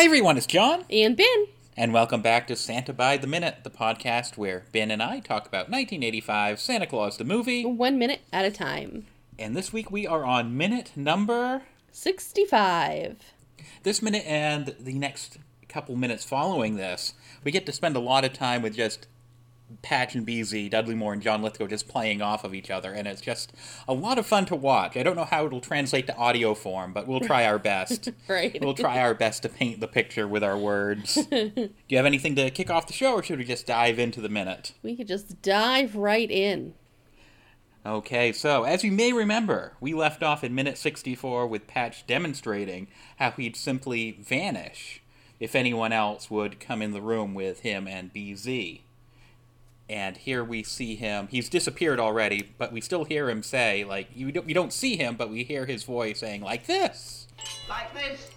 Hi everyone, it's John, And Ben. and welcome back to Santa by the Minute, the podcast where Ben and I talk about 1985 Santa Claus the movie. One minute at a time. And this week we are on minute number. 65. This minute and the next couple minutes following this, we get to spend a lot of time with just Patch and BZ, Dudley Moore and John Lithgow just playing off of each other, and it's just a lot of fun to watch. I don't know how it'll translate to audio form, but we'll try our best. Right. We'll try our best to paint the picture with our words. Do you have anything to kick off the show, or should we just dive into the minute? We could just dive right in. Okay, so as you may remember, we left off in minute 64 with Patch demonstrating how he'd simply vanish if anyone else would come in the room with him and BZ. And here we see him. He's disappeared already, but we still hear him say, like, you don't, we don't see him, but we hear his voice saying, like this. Like this.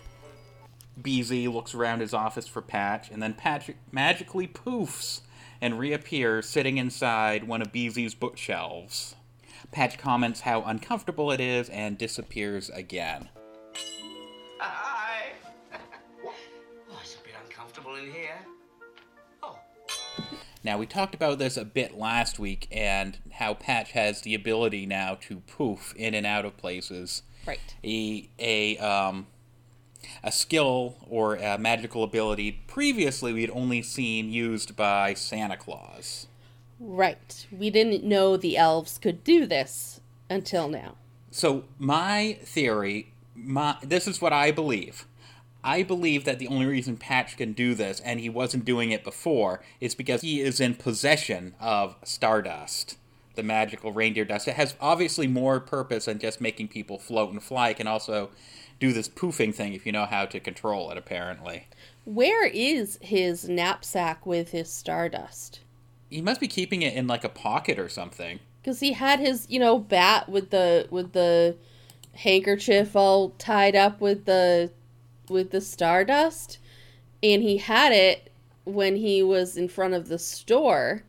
BZ looks around his office for Patch, and then Patch magically poofs and reappears sitting inside one of BZ's bookshelves. Patch comments how uncomfortable it is and disappears again. Hi. oh, it's a bit uncomfortable in here. Now, we talked about this a bit last week and how Patch has the ability now to poof in and out of places. Right. A, a, um, a skill or a magical ability previously we had only seen used by Santa Claus. Right. We didn't know the elves could do this until now. So my theory, my this is what I believe. I believe that the only reason Patch can do this, and he wasn't doing it before, is because he is in possession of Stardust, the magical reindeer dust. It has obviously more purpose than just making people float and fly. It can also do this poofing thing if you know how to control it, apparently. Where is his knapsack with his stardust? He must be keeping it in like a pocket or something. Because he had his, you know, bat with the with the handkerchief all tied up with the with the stardust, and he had it when he was in front of the store,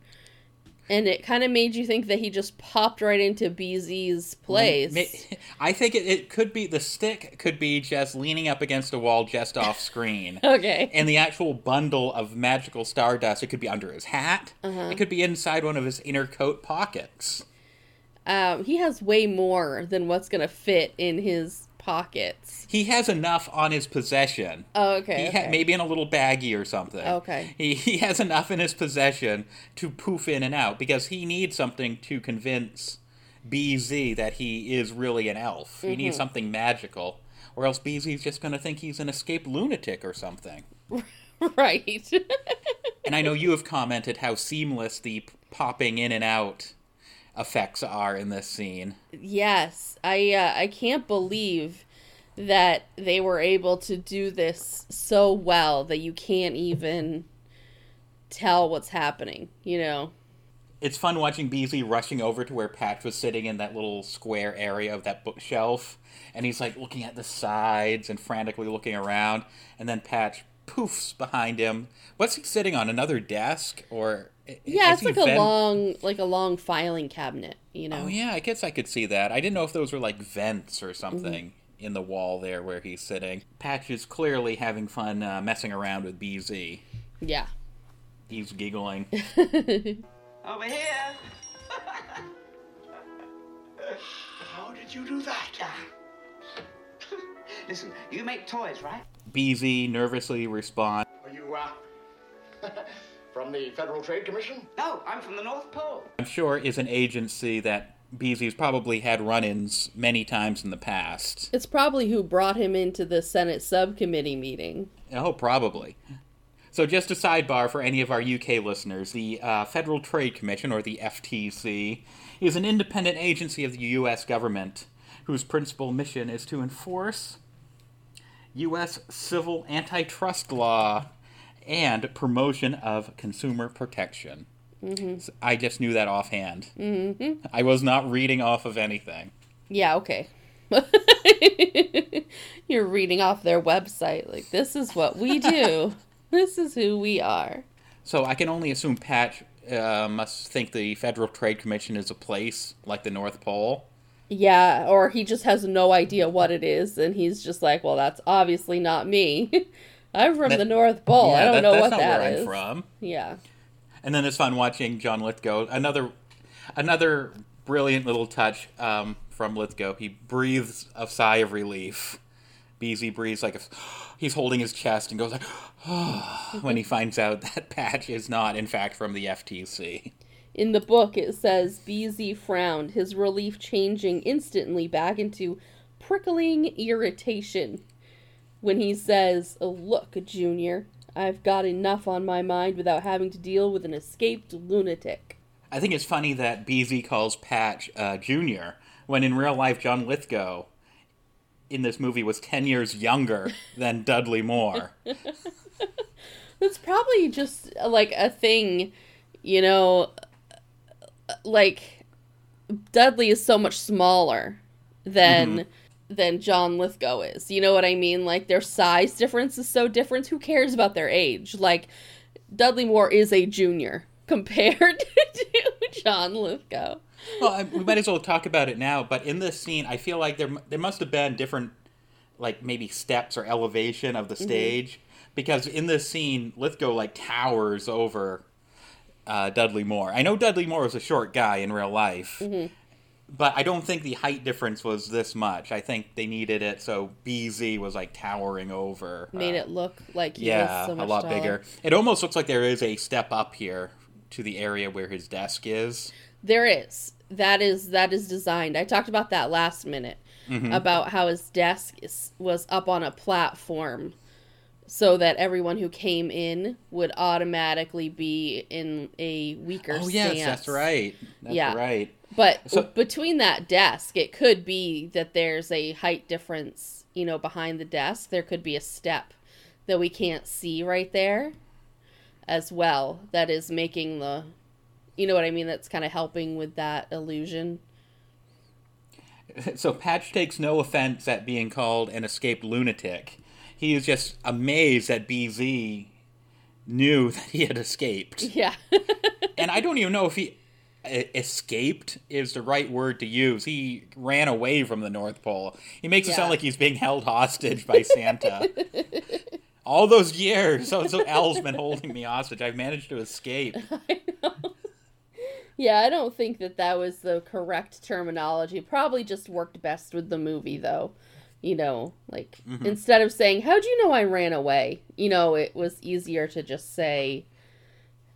and it kind of made you think that he just popped right into BZ's place. I think it, it could be the stick could be just leaning up against a wall just off screen. Okay. And the actual bundle of magical stardust, it could be under his hat. Uh-huh. It could be inside one of his inner coat pockets. Um, he has way more than what's gonna fit in his pockets. He has enough on his possession. Oh, okay. He okay. ha- maybe in a little baggie or something. Okay. He, he has enough in his possession to poof in and out because he needs something to convince BZ that he is really an elf. He Mm-hmm. needs something magical, or else BZ's just going to think he's an escaped lunatic or something. right. And I know you have commented how seamless the popping in and out effects are in this scene. yes, I uh, I can't believe that they were able to do this so well that you can't even tell what's happening. You know. It's fun watching BZ rushing over to where Patch was sitting in that little square area of that bookshelf, and he's like looking at the sides and frantically looking around, and then Patch poofs behind him. What's he sitting on? Another desk or? Yeah, it's like he a long like a long filing cabinet. You know. Oh yeah, I guess I could see that. I didn't know if those were like vents or something in the wall there where he's sitting. Patch is clearly having fun uh, messing around with BZ. Yeah. He's giggling. over here. How did you do that? Listen, you make toys, right? BZ nervously responds. Are you, uh, from the Federal Trade Commission? No, I'm from the North Pole. I'm sure is an agency that BZ's probably had run-ins many times in the past. It's probably who brought him into the Senate subcommittee meeting. Oh, probably. So, just a sidebar for any of our UK listeners the uh, Federal Trade Commission, or the FTC, is an independent agency of the US government whose principal mission is to enforce US civil antitrust law and promotion of consumer protection. So I just knew that offhand. Mm-hmm. I was not reading off of anything. Yeah, okay. You're reading off their website. Like, this is what we do. this is who we are. So I can only assume Patch uh, must think the Federal Trade Commission is a place like the North Pole. Yeah, or he just has no idea what it is, and he's just like, well, that's obviously not me. I'm from That- the North Pole. I don't that- know what that where is. I'm from. Yeah. And then it's fun watching John Lithgow. Another, another brilliant little touch um, from Lithgow. He breathes a sigh of relief. Beezy breathes like a, he's holding his chest and goes like, when he finds out that Patch is not, in fact, from the FTC. In the book, it says BZ frowned, his relief changing instantly back into prickling irritation when he says, "Oh, Look, Junior, I've got enough on my mind without having to deal with an escaped lunatic. I think it's funny that BZ calls Patch uh, Junior when in real life John Lithgow in this movie was 10 years younger than Dudley Moore. That's probably just like a thing, you know, like Dudley is so much smaller than mm-hmm. than John Lithgow is. You know what I mean? Like their size difference is so different. Who cares about their age? Like Dudley Moore is a junior compared to John Lithgow. well, I, we might as well talk about it now, but in this scene, I feel like there there must have been different like maybe steps or elevation of the mm-hmm. stage because in this scene Lithgow like towers over uh, Dudley Moore. I know Dudley Moore was a short guy in real life. But I don't think the height difference was this much. I think they needed it so BZ was like towering over. Made uh, it look like he yeah, was so much a lot taller. bigger. It almost looks like there is a step up here to the area where his desk is. There is. That is that is designed. I talked about that last minute about how his desk is, was up on a platform so that everyone who came in would automatically be in a weaker stance. Oh yes, stance. that's right. That's Yeah. right. But So- between that desk, it could be that there's a height difference, you know, behind the desk. There could be a step that we can't see right there as well that is making the you know what I mean, that's kind of helping with that illusion. So Patch takes no offense at being called an escaped lunatic. He is just amazed that BZ knew that he had escaped. Yeah. and I don't even know if he escaped is the right word to use. He ran away from the North Pole. He makes it sound like he's being held hostage by Santa. All those years, so so El's been holding me hostage. I've managed to escape. yeah, I don't think that that was the correct terminology. Probably just worked best with the movie though. You know, like Mm-hmm. instead of saying, "How'd you know I ran away?" You know, it was easier to just say,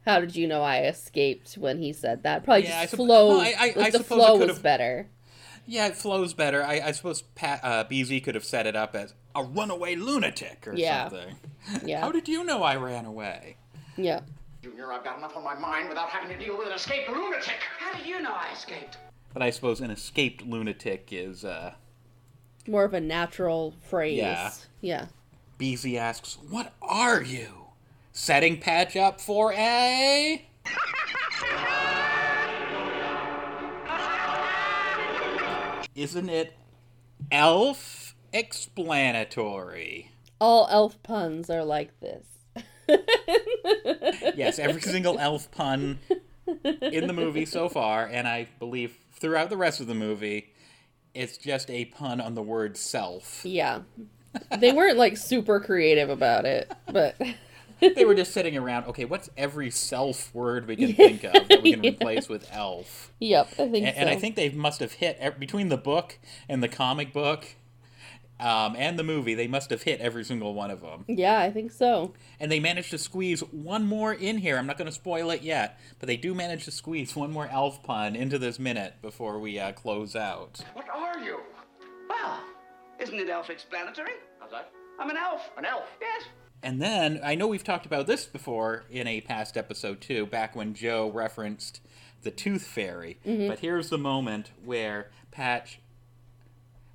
"How did you know I escaped?" When he said that, probably Yeah, I just supp- flow. no, I- I- like, I the flow was better. Yeah, it flows better. I, I suppose Pat, uh, BZ could have set it up as a runaway lunatic or Yeah. something. Yeah, How did you know I ran away? yeah. Junior, I've got enough on my mind without having to deal with an escaped lunatic. How did you know I escaped? But I suppose an escaped lunatic is. Uh, More of a natural phrase. Yeah. yeah. BZ asks, What are you? Setting Patch up for a. Isn't it elf explanatory? All elf puns are like this. Yes, every single elf pun in the movie so far, and I believe throughout the rest of the movie, it's just a pun on the word self. Yeah. They weren't like super creative about it, but They were just sitting around, okay, what's every self word we can think of that we can Yeah. replace with elf? yep, I think And, so. and I think they must have hit between the book and the comic book um, and the movie. They must have hit every single one of them, Yeah, I think so. and they managed to squeeze one more in here. I'm not going to spoil it yet, but they do manage to squeeze one more elf pun into this minute before we uh, close out. What are you? Well, isn't it elf explanatory? How's that? I'm an elf. An elf. Yes. And then I know we've talked about this before in a past episode too, back when Joe referenced the Tooth Fairy. But here's the moment where Patch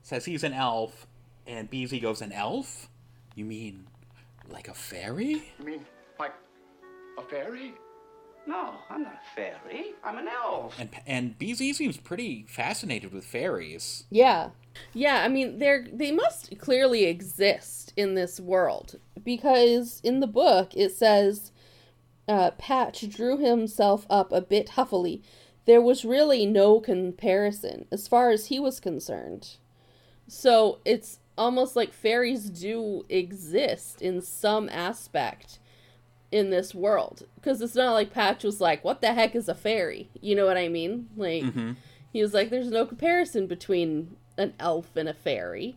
says he's an elf, and Beezy goes, "An elf? You mean like a fairy?" You mean like a fairy? No, I'm not a fairy. I'm an elf. And and Beezy seems pretty fascinated with fairies. Yeah. Yeah, I mean they're they must clearly exist in this world because in the book it says uh, Patch drew himself up a bit huffily. There was really no comparison as far as he was concerned. So it's almost like fairies do exist in some aspect in this world because it's not like Patch was like, "What the heck is a fairy?" You know what I mean? Like mm-hmm. he was like, "There's no comparison between an elf and a fairy."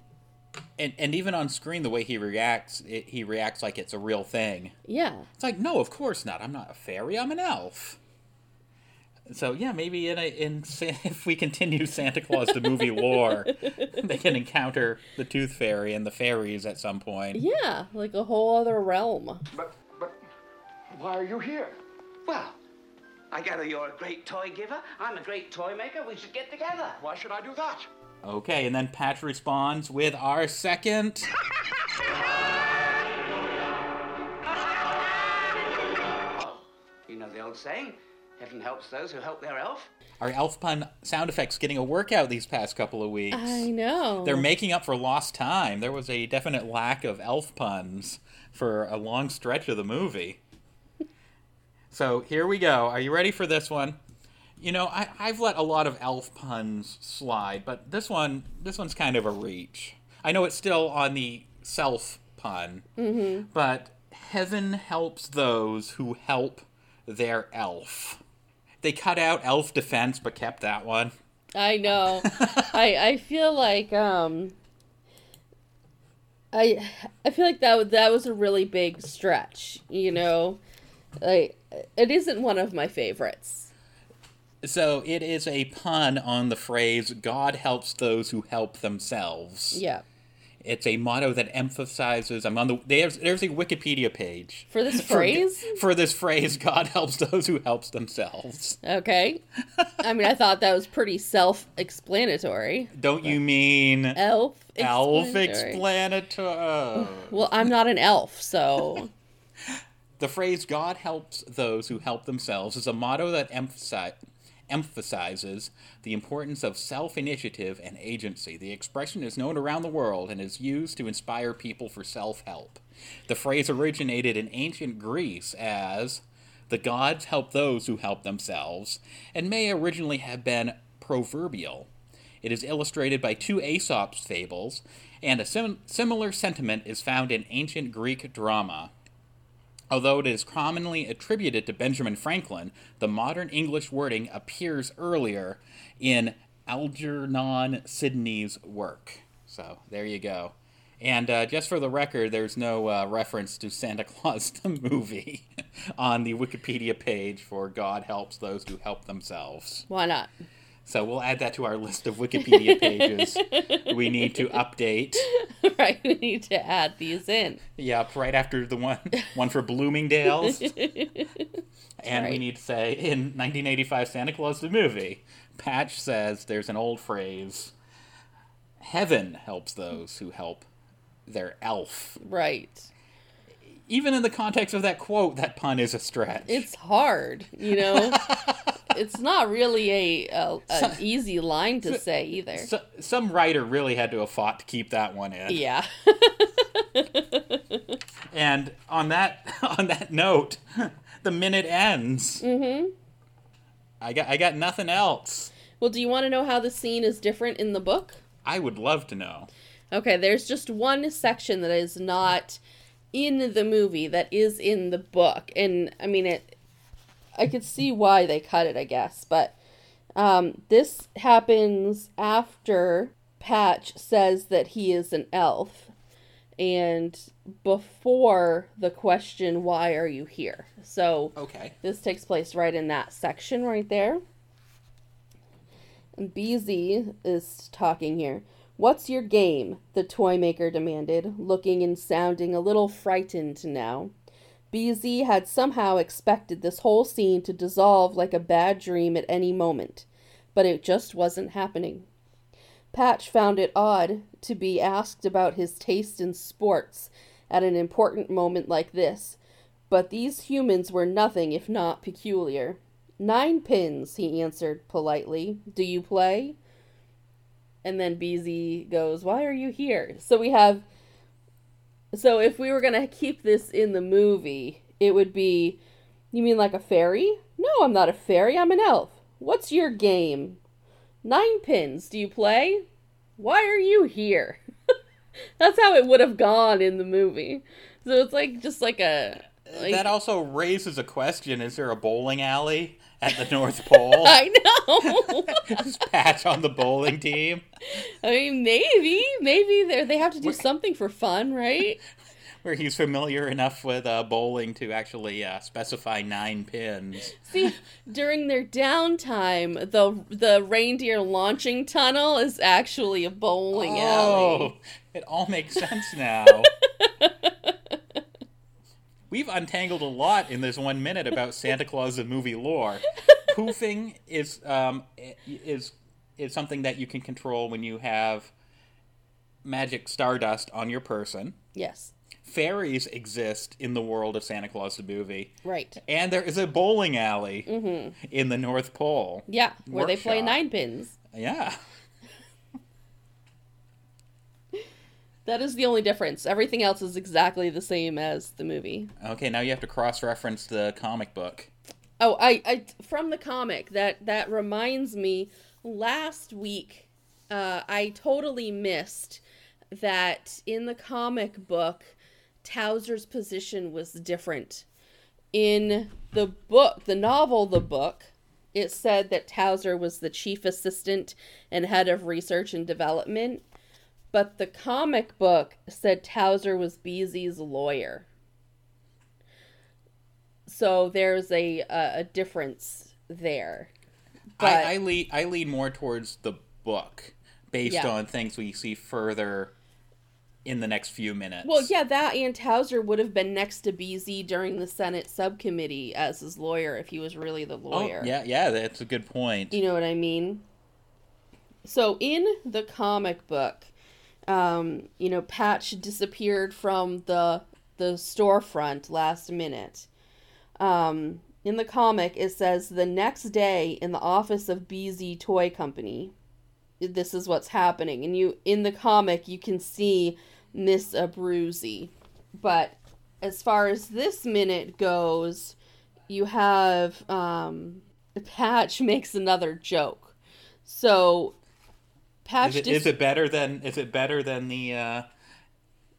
And and even on screen, the way he reacts, it, he reacts like it's a real thing. Yeah, It's like, no, of course not. I'm not a fairy. I'm an elf. So yeah, maybe in a, in if we continue Santa Claus the movie lore, they can encounter the Tooth Fairy and the fairies at some point. yeah, like a whole other realm. But, but, why are you here? Well, I gather you're a great toy giver. I'm a great toy maker. We should get together. Why should I do that? Okay, and then Patch responds with our second. Oh, you know the old saying, heaven helps those who help their elf. Our elf pun sound effects getting a workout these past couple of weeks. I know. They're making up for lost time. There was a definite lack of elf puns for a long stretch of the movie. So here we go. Are you ready for this one? You know, I, I've let a lot of elf puns slide, but this one, this one's kind of a reach. I know it's still on the self pun, mm-hmm. but heaven helps those who help their elf. They cut out elf defense, but kept that one. I know. I I feel like um I I feel like that was that was a really big stretch, you know. Like it isn't one of my favorites. So it is a pun on the phrase "God helps those who help themselves." Yeah. It's a motto that emphasizes. I'm on the there's there's a Wikipedia page For this phrase? for this phrase. God helps those who helps themselves. Okay. I mean, I thought that was pretty self-explanatory. Don't you mean Elf elf explanatory. Well, I'm not an elf, so The phrase God helps those who help themselves is a motto that emphasi- emphasizes the importance of self initiative and agency. The expression is known around the world and is used to inspire people for self help. The phrase originated in ancient Greece as the gods help those who help themselves and may originally have been proverbial. It is illustrated by two Aesop's fables, and a sim- similar sentiment is found in ancient Greek drama. Although it is commonly attributed to Benjamin Franklin, the modern English wording appears earlier in Algernon Sidney's work. So there you go. And uh, just for the record, there's no uh, reference to Santa Claus the movie on the Wikipedia page for God helps those who help themselves. why not? So we'll add that to our list of Wikipedia pages we need to update. right, we need to add these in. Yep, right after the one one for Bloomingdale's. and we need to say in 1985 Santa Claus the movie, Patch says there's an old phrase Heaven helps those who help their elf. Right. Even in the context of that quote, that pun is a stretch. It's hard, you know. it's not really a, a an easy line to say either. so, some writer really had to have fought to keep that one in. yeah. And on that on that note, the minute ends. Mm-hmm. I got I got nothing else. well, do you want to know how the scene is different in the book? I would love to know. Okay, there's just one section that is not in the movie that is in the book. And I mean it I could see why they cut it, I guess, but um, this happens after Patch says that he is an elf and before the question why are you here. So Okay. this takes place right in that section right there. And BZ is talking here. What's your game? The toy maker demanded, looking and sounding a little frightened now. BZ had somehow expected this whole scene to dissolve like a bad dream at any moment, but it just wasn't happening. Patch found it odd to be asked about his taste in sports at an important moment like this, but these humans were nothing if not peculiar. Nine pins, he answered politely. Do you play? And then BZ goes, Why are you here? So we have. So if we were to keep this in the movie, it would be. You mean like a fairy? No, I'm not a fairy. I'm an elf. What's your game? Nine pins. Do you play? Why are you here? That's how it would have gone in the movie. So it's like just like a like, that also raises a question: Is there a bowling alley at the North Pole? I know. Patch on the bowling team? I mean, maybe, maybe they they have to do something for fun, right? Where he's familiar enough with uh, bowling to actually uh, specify nine pins. See, during their downtime, the the reindeer launching tunnel is actually a bowling alley. Oh, it all makes sense now. We've untangled a lot in this one minute about Santa Claus the movie lore. Poofing is um, is is something that you can control when you have magic stardust on your person. Yes, Fairies exist in the world of Santa Claus the movie, right. and there is a bowling alley in the North Pole. Yeah, where they play Workshop. nine pins. Yeah. That is the only difference. Everything else is exactly the same as the movie. Okay, now you have to cross-reference the comic book. Oh, I, I from the comic that that reminds me. Last week, uh, I totally missed that in the comic book, Towser's position was different. In the book, the novel, the book, it said that Towser was the chief assistant and head of research and development, but the comic book said Towser was Beezy's lawyer. So there's a a, a difference there. But I, I lean I lean more towards the book based Yeah. on things we see further in the next few minutes. well, yeah, that and Towser would have been next to BZ during the Senate subcommittee as his lawyer if he was really the Oh, lawyer. yeah, yeah, that's a good point. You know what I mean? So in the comic book, um, you know, Patch disappeared from the the storefront last minute. Um, in the comic, it says the next day in the office of BZ Toy Company, this is what's happening, and you in the comic you can see Miss Abruzzi, but as far as this minute goes, you have um, Patch makes another joke. So Patch Is it, dis- is it better than is it better than the uh,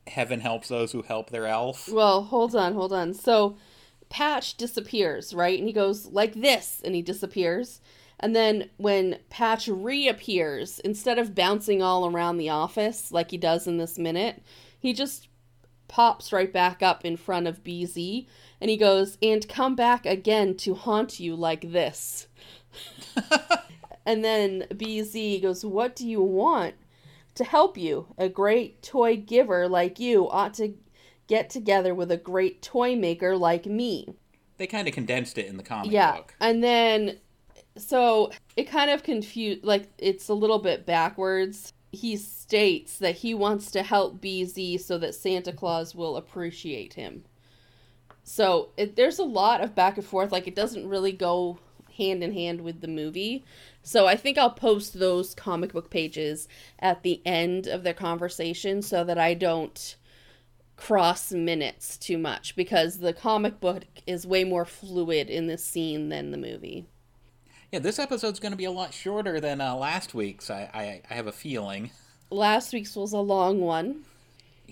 heaven helps those who help their elf? Well, hold on, hold on. So Patch disappears, right? And he goes like this and he disappears. And then when Patch reappears, instead of bouncing all around the office like he does in this minute, he just pops right back up in front of BZ and he goes, "And come back again to haunt you like this." and then BZ goes, "What do you want?" To help you, a great toy giver like you ought to get together with a great toy maker like me. They kind of condensed it in the comic Yeah. book. And then so it kind of confused like it's a little bit backwards. He states that he wants to help BZ so that Santa Claus will appreciate him. So it, there's a lot of back and forth like it doesn't really go hand in hand with the movie. So I think I'll post those comic book pages at the end of their conversation so that I don't cross minutes too much because the comic book is way more fluid in this scene than the movie. Yeah, this episode's going to be a lot shorter than uh, last week's. I, I I have a feeling. Last week's was a long one.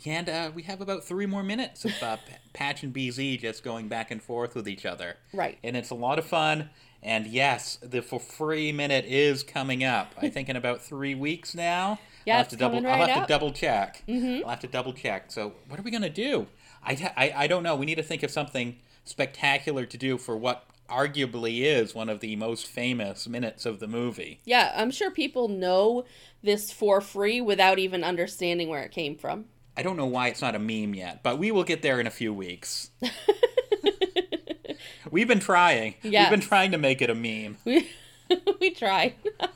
And uh, we have about three more minutes of uh, Patch and BZ just going back and forth with each other. Right. And it's a lot of fun. And yes, the for free minute is coming up. I think in about three weeks now. Yeah, I'll have to double. coming I'll have up. to double check. Mm-hmm. I'll have to double check. So what are we gonna do? I, I I don't know. We need to think of something spectacular to do for what arguably is one of the most famous minutes of the movie. Yeah, I'm sure people know this for free without even understanding where it came from. I don't know why it's not a meme yet, but we will get there in a few weeks. We've been trying. Yes. We've been trying to make it a meme. We we try.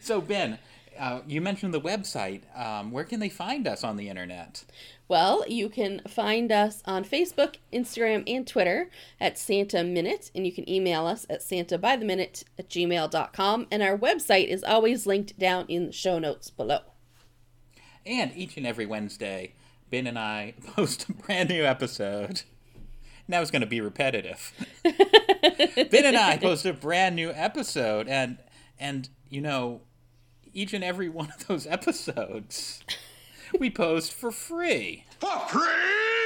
So, Ben, uh, you mentioned the website. Um, where can they find us on the internet? Well, you can find us on Facebook, Instagram, and Twitter at Santa Minute, and you can email us at santabytheminute at gmail.com, and our website is always linked down in the show notes below. And each and every Wednesday, Ben and I post a brand new episode. Now it's going to be repetitive. ben and I post a brand new episode, and and you know, each and every one of those episodes we posed for free. For free?